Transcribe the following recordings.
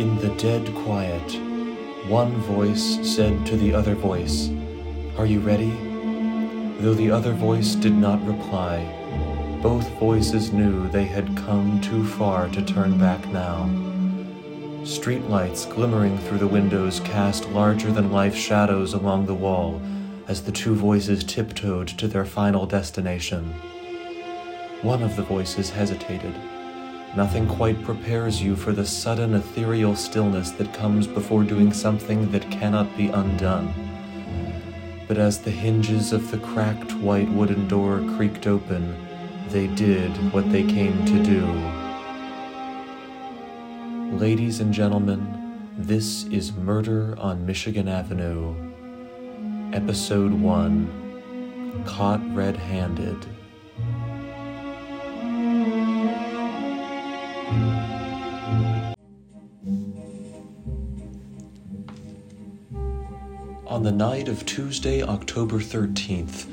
In the dead quiet, one voice said to the other voice, Are you ready? Though the other voice did not reply, both voices knew they had come too far to turn back now. Streetlights glimmering through the windows cast larger than life shadows along the wall as the two voices tiptoed to their final destination. One of the voices hesitated. Nothing quite prepares you for the sudden ethereal stillness that comes before doing something that cannot be undone. But as the hinges of the cracked white wooden door creaked open, they did what they came to do. Ladies and gentlemen, this is Murder on Michigan Avenue, Episode 1 Caught Red Handed. On the night of Tuesday, October 13th,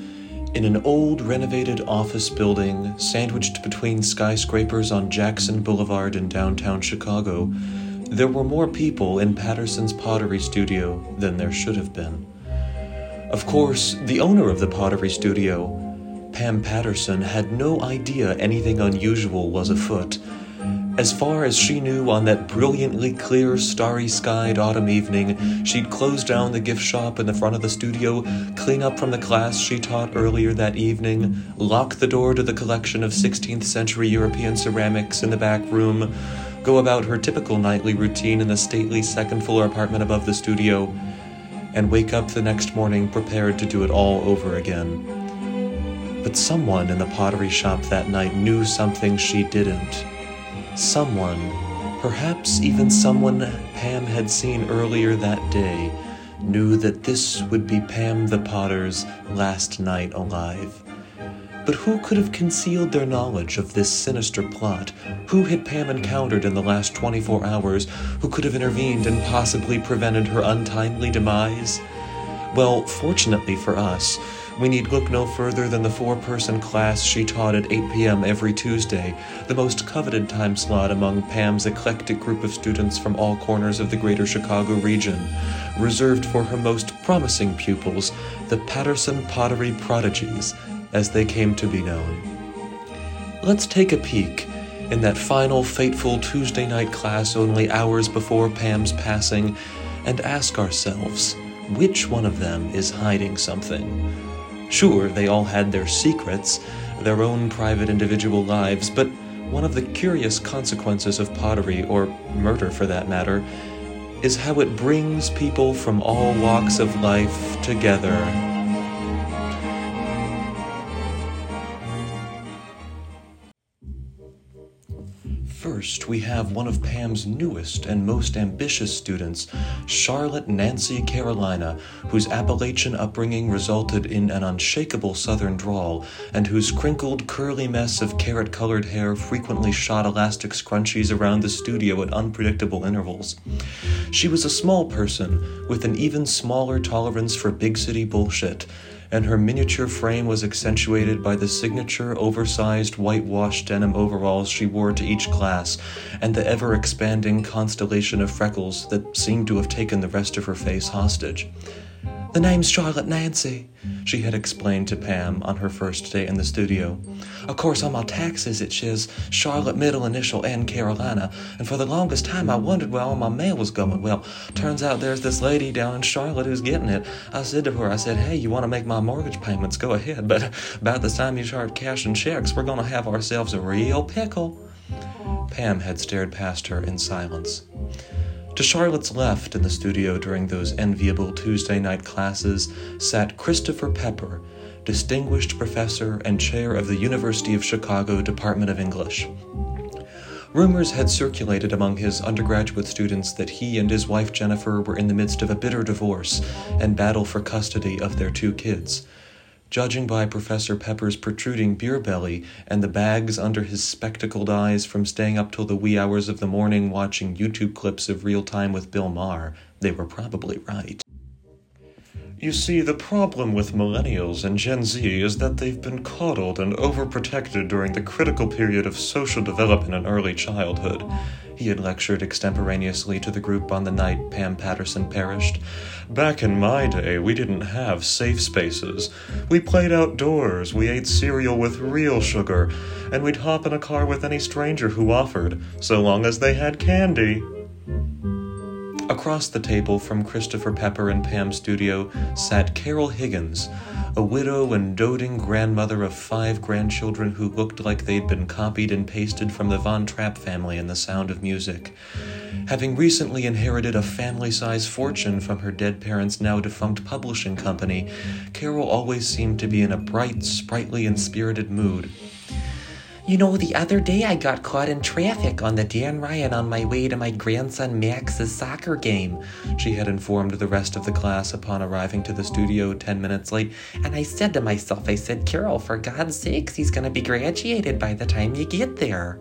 in an old renovated office building sandwiched between skyscrapers on Jackson Boulevard in downtown Chicago, there were more people in Patterson's pottery studio than there should have been. Of course, the owner of the pottery studio, Pam Patterson, had no idea anything unusual was afoot as far as she knew on that brilliantly clear, starry skied autumn evening, she'd close down the gift shop in the front of the studio, clean up from the class she taught earlier that evening, lock the door to the collection of 16th century European ceramics in the back room, go about her typical nightly routine in the stately second floor apartment above the studio, and wake up the next morning prepared to do it all over again. But someone in the pottery shop that night knew something she didn't. Someone, perhaps even someone Pam had seen earlier that day, knew that this would be Pam the Potter's last night alive. But who could have concealed their knowledge of this sinister plot? Who had Pam encountered in the last 24 hours who could have intervened and possibly prevented her untimely demise? Well, fortunately for us, we need look no further than the four person class she taught at 8 p.m. every Tuesday, the most coveted time slot among Pam's eclectic group of students from all corners of the greater Chicago region, reserved for her most promising pupils, the Patterson Pottery Prodigies, as they came to be known. Let's take a peek in that final fateful Tuesday night class only hours before Pam's passing and ask ourselves which one of them is hiding something. Sure, they all had their secrets, their own private individual lives, but one of the curious consequences of pottery, or murder for that matter, is how it brings people from all walks of life together. First, we have one of Pam's newest and most ambitious students, Charlotte Nancy Carolina, whose Appalachian upbringing resulted in an unshakable southern drawl, and whose crinkled, curly mess of carrot colored hair frequently shot elastic scrunchies around the studio at unpredictable intervals. She was a small person with an even smaller tolerance for big city bullshit and her miniature frame was accentuated by the signature oversized whitewashed denim overalls she wore to each class, and the ever expanding constellation of freckles that seemed to have taken the rest of her face hostage. The name's Charlotte Nancy, she had explained to Pam on her first day in the studio. Of course, on my taxes it says Charlotte middle initial N Carolina, and for the longest time I wondered where all my mail was going. Well, turns out there's this lady down in Charlotte who's getting it. I said to her, I said, hey, you want to make my mortgage payments? Go ahead, but about the time you start cashing checks, we're going to have ourselves a real pickle. Pam had stared past her in silence. To Charlotte's left in the studio during those enviable Tuesday night classes sat Christopher Pepper, distinguished professor and chair of the University of Chicago Department of English. Rumors had circulated among his undergraduate students that he and his wife Jennifer were in the midst of a bitter divorce and battle for custody of their two kids. Judging by Professor Pepper's protruding beer belly and the bags under his spectacled eyes from staying up till the wee hours of the morning watching YouTube clips of Real Time with Bill Maher, they were probably right. You see, the problem with millennials and Gen Z is that they've been coddled and overprotected during the critical period of social development in early childhood. He had lectured extemporaneously to the group on the night Pam Patterson perished. Back in my day, we didn't have safe spaces. We played outdoors, we ate cereal with real sugar, and we'd hop in a car with any stranger who offered, so long as they had candy. Across the table from Christopher Pepper and Pam's studio sat Carol Higgins, a widow and doting grandmother of five grandchildren who looked like they'd been copied and pasted from the Von Trapp family in The Sound of Music. Having recently inherited a family sized fortune from her dead parents' now defunct publishing company, Carol always seemed to be in a bright, sprightly, and spirited mood. You know, the other day I got caught in traffic on the Dan Ryan on my way to my grandson Max's soccer game, she had informed the rest of the class upon arriving to the studio 10 minutes late. And I said to myself, I said, Carol, for God's sakes, he's going to be graduated by the time you get there.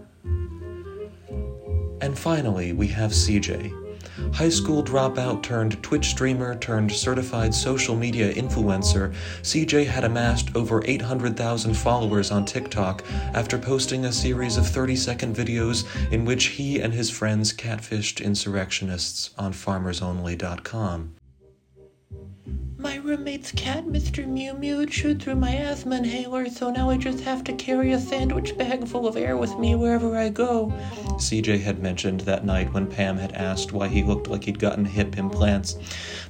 And finally, we have CJ high school dropout turned Twitch streamer turned certified social media influencer, CJ had amassed over 800,000 followers on TikTok after posting a series of 30 second videos in which he and his friends catfished insurrectionists on farmersonly.com. My roommate's cat, Mr. Mew Mew, chewed through my asthma inhaler, so now I just have to carry a sandwich bag full of air with me wherever I go. CJ had mentioned that night when Pam had asked why he looked like he'd gotten hip implants.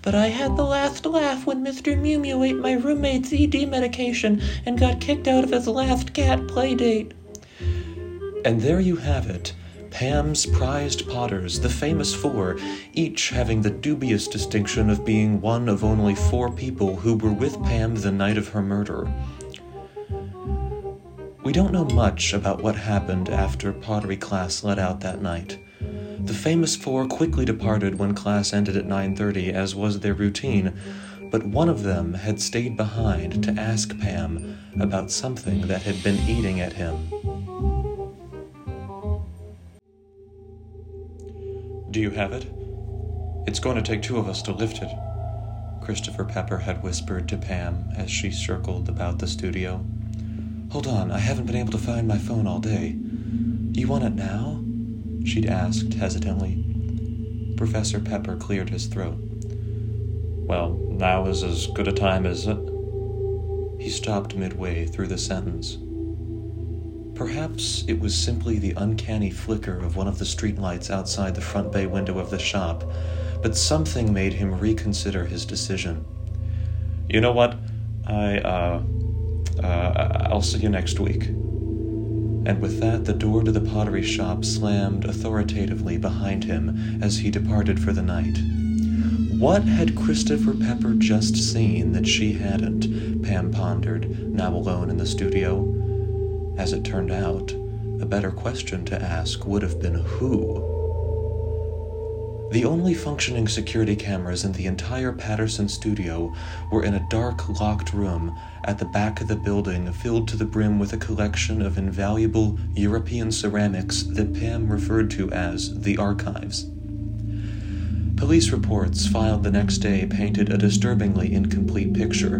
But I had the last laugh when Mr. Mew Mew ate my roommate's ED medication and got kicked out of his last cat play date. And there you have it. Pam's prized potters, the famous four, each having the dubious distinction of being one of only four people who were with Pam the night of her murder. We don't know much about what happened after pottery class let out that night. The famous four quickly departed when class ended at 9:30 as was their routine, but one of them had stayed behind to ask Pam about something that had been eating at him. Do you have it? It's going to take two of us to lift it, Christopher Pepper had whispered to Pam as she circled about the studio. Hold on, I haven't been able to find my phone all day. You want it now? She'd asked hesitantly. Professor Pepper cleared his throat. Well, now is as good a time as. He stopped midway through the sentence. Perhaps it was simply the uncanny flicker of one of the streetlights outside the front bay window of the shop, but something made him reconsider his decision. You know what? I, uh, uh, I'll see you next week. And with that, the door to the pottery shop slammed authoritatively behind him as he departed for the night. What had Christopher Pepper just seen that she hadn't? Pam pondered, now alone in the studio. As it turned out, a better question to ask would have been who. The only functioning security cameras in the entire Patterson studio were in a dark, locked room at the back of the building filled to the brim with a collection of invaluable European ceramics that Pam referred to as the archives. Police reports filed the next day painted a disturbingly incomplete picture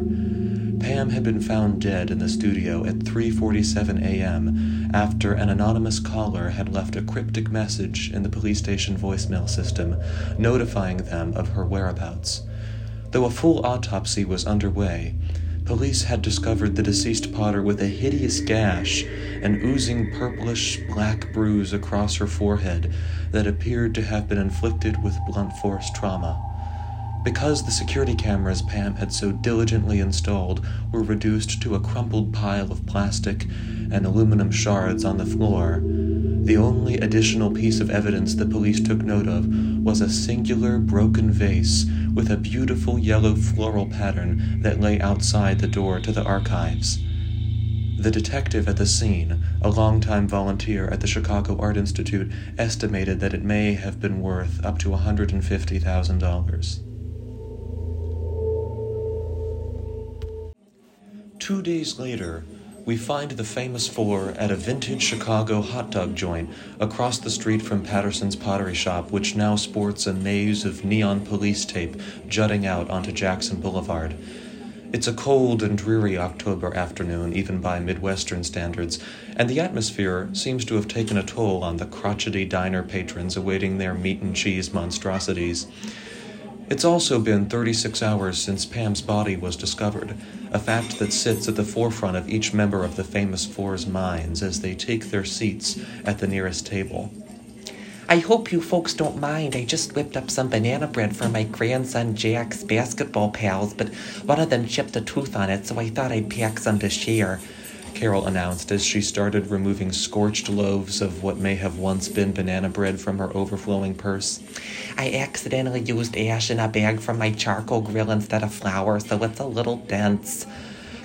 Pam had been found dead in the studio at 3:47 a.m. after an anonymous caller had left a cryptic message in the police station voicemail system notifying them of her whereabouts. Though a full autopsy was underway, police had discovered the deceased potter with a hideous gash, an oozing purplish black bruise across her forehead that appeared to have been inflicted with blunt force trauma. Because the security cameras Pam had so diligently installed were reduced to a crumpled pile of plastic and aluminum shards on the floor, the only additional piece of evidence the police took note of was a singular broken vase with a beautiful yellow floral pattern that lay outside the door to the archives. The detective at the scene, a longtime volunteer at the Chicago Art Institute, estimated that it may have been worth up to $150,000. Two days later, we find the famous four at a vintage Chicago hot dog joint across the street from Patterson's Pottery Shop, which now sports a maze of neon police tape jutting out onto Jackson Boulevard. It's a cold and dreary October afternoon, even by Midwestern standards, and the atmosphere seems to have taken a toll on the crotchety diner patrons awaiting their meat and cheese monstrosities. It's also been 36 hours since Pam's body was discovered, a fact that sits at the forefront of each member of the Famous Four's minds as they take their seats at the nearest table. I hope you folks don't mind. I just whipped up some banana bread for my grandson Jack's basketball pals, but one of them chipped a tooth on it, so I thought I'd pack some to share. Carol announced as she started removing scorched loaves of what may have once been banana bread from her overflowing purse. I accidentally used ash in a bag from my charcoal grill instead of flour, so it's a little dense.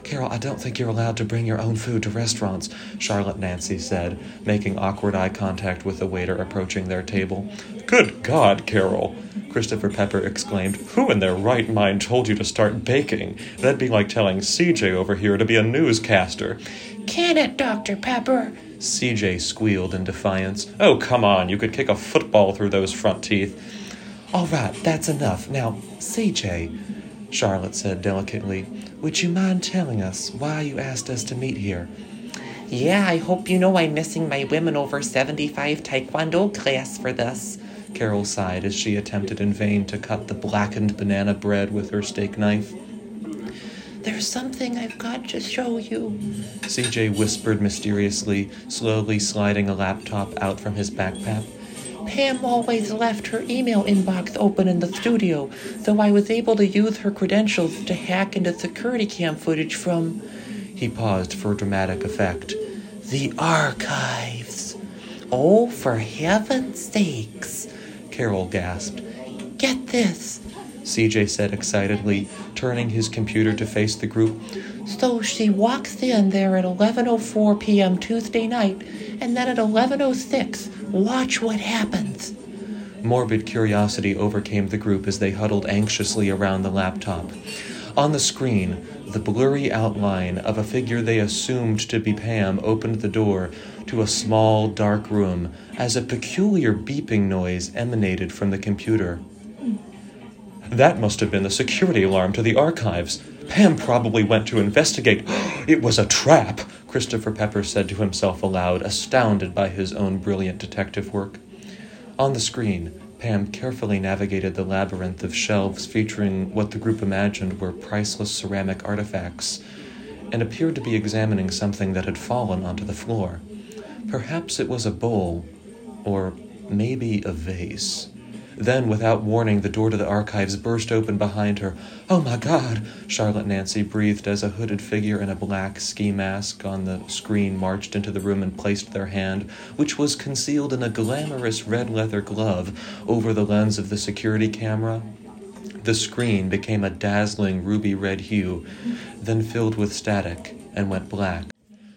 Carol, I don't think you're allowed to bring your own food to restaurants, Charlotte Nancy said, making awkward eye contact with the waiter approaching their table. Good God, Carol! Christopher Pepper exclaimed. Who in their right mind told you to start baking? That'd be like telling CJ over here to be a newscaster. Can it, Dr. Pepper? CJ squealed in defiance. Oh, come on, you could kick a football through those front teeth. All right, that's enough. Now, CJ, Charlotte said delicately, would you mind telling us why you asked us to meet here? Yeah, I hope you know I'm missing my women over 75 Taekwondo class for this. Carol sighed as she attempted in vain to cut the blackened banana bread with her steak knife. There's something I've got to show you. CJ whispered mysteriously, slowly sliding a laptop out from his backpack. Pam always left her email inbox open in the studio, so I was able to use her credentials to hack into security cam footage from. He paused for dramatic effect. The archives. Oh, for heaven's sakes, Carol gasped. Get this. CJ said excitedly, turning his computer to face the group. So she walks in there at 11:04 p.m. Tuesday night, and then at 11:06, watch what happens. Morbid curiosity overcame the group as they huddled anxiously around the laptop. On the screen, the blurry outline of a figure they assumed to be Pam opened the door to a small, dark room as a peculiar beeping noise emanated from the computer. That must have been the security alarm to the archives. Pam probably went to investigate. it was a trap, Christopher Pepper said to himself aloud, astounded by his own brilliant detective work. On the screen, Pam carefully navigated the labyrinth of shelves featuring what the group imagined were priceless ceramic artifacts, and appeared to be examining something that had fallen onto the floor. Perhaps it was a bowl, or maybe a vase. Then, without warning, the door to the archives burst open behind her. Oh my God! Charlotte Nancy breathed as a hooded figure in a black ski mask on the screen marched into the room and placed their hand, which was concealed in a glamorous red leather glove, over the lens of the security camera. The screen became a dazzling ruby red hue, then filled with static and went black.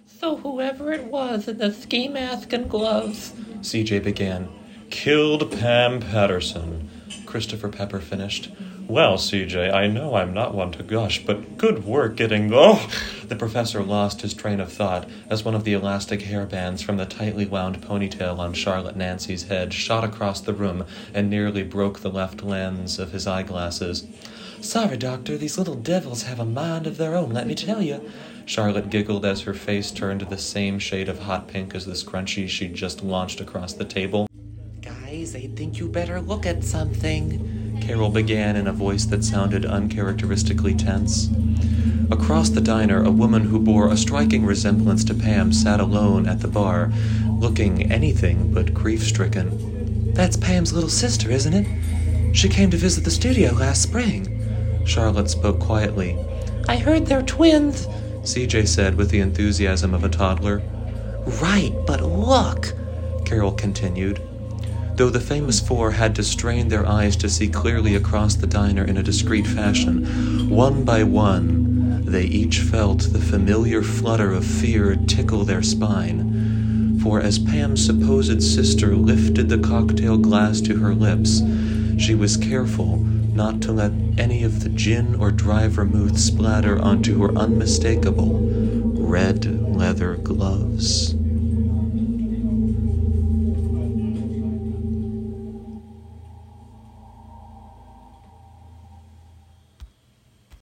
So, whoever it was in the ski mask and gloves, CJ began. Killed Pam Patterson, Christopher Pepper finished. Well, CJ, I know I'm not one to gush, but good work getting. Oh! The professor lost his train of thought as one of the elastic hairbands from the tightly wound ponytail on Charlotte Nancy's head shot across the room and nearly broke the left lens of his eyeglasses. Sorry, Doctor, these little devils have a mind of their own, let me tell you. Charlotte giggled as her face turned the same shade of hot pink as the scrunchie she'd just launched across the table. I think you better look at something. Carol began in a voice that sounded uncharacteristically tense. Across the diner, a woman who bore a striking resemblance to Pam sat alone at the bar, looking anything but grief stricken. That's Pam's little sister, isn't it? She came to visit the studio last spring. Charlotte spoke quietly. I heard they're twins, CJ said with the enthusiasm of a toddler. Right, but look, Carol continued. Though the famous four had to strain their eyes to see clearly across the diner in a discreet fashion, one by one, they each felt the familiar flutter of fear tickle their spine. For as Pam's supposed sister lifted the cocktail glass to her lips, she was careful not to let any of the gin or dry vermouth splatter onto her unmistakable, red leather gloves.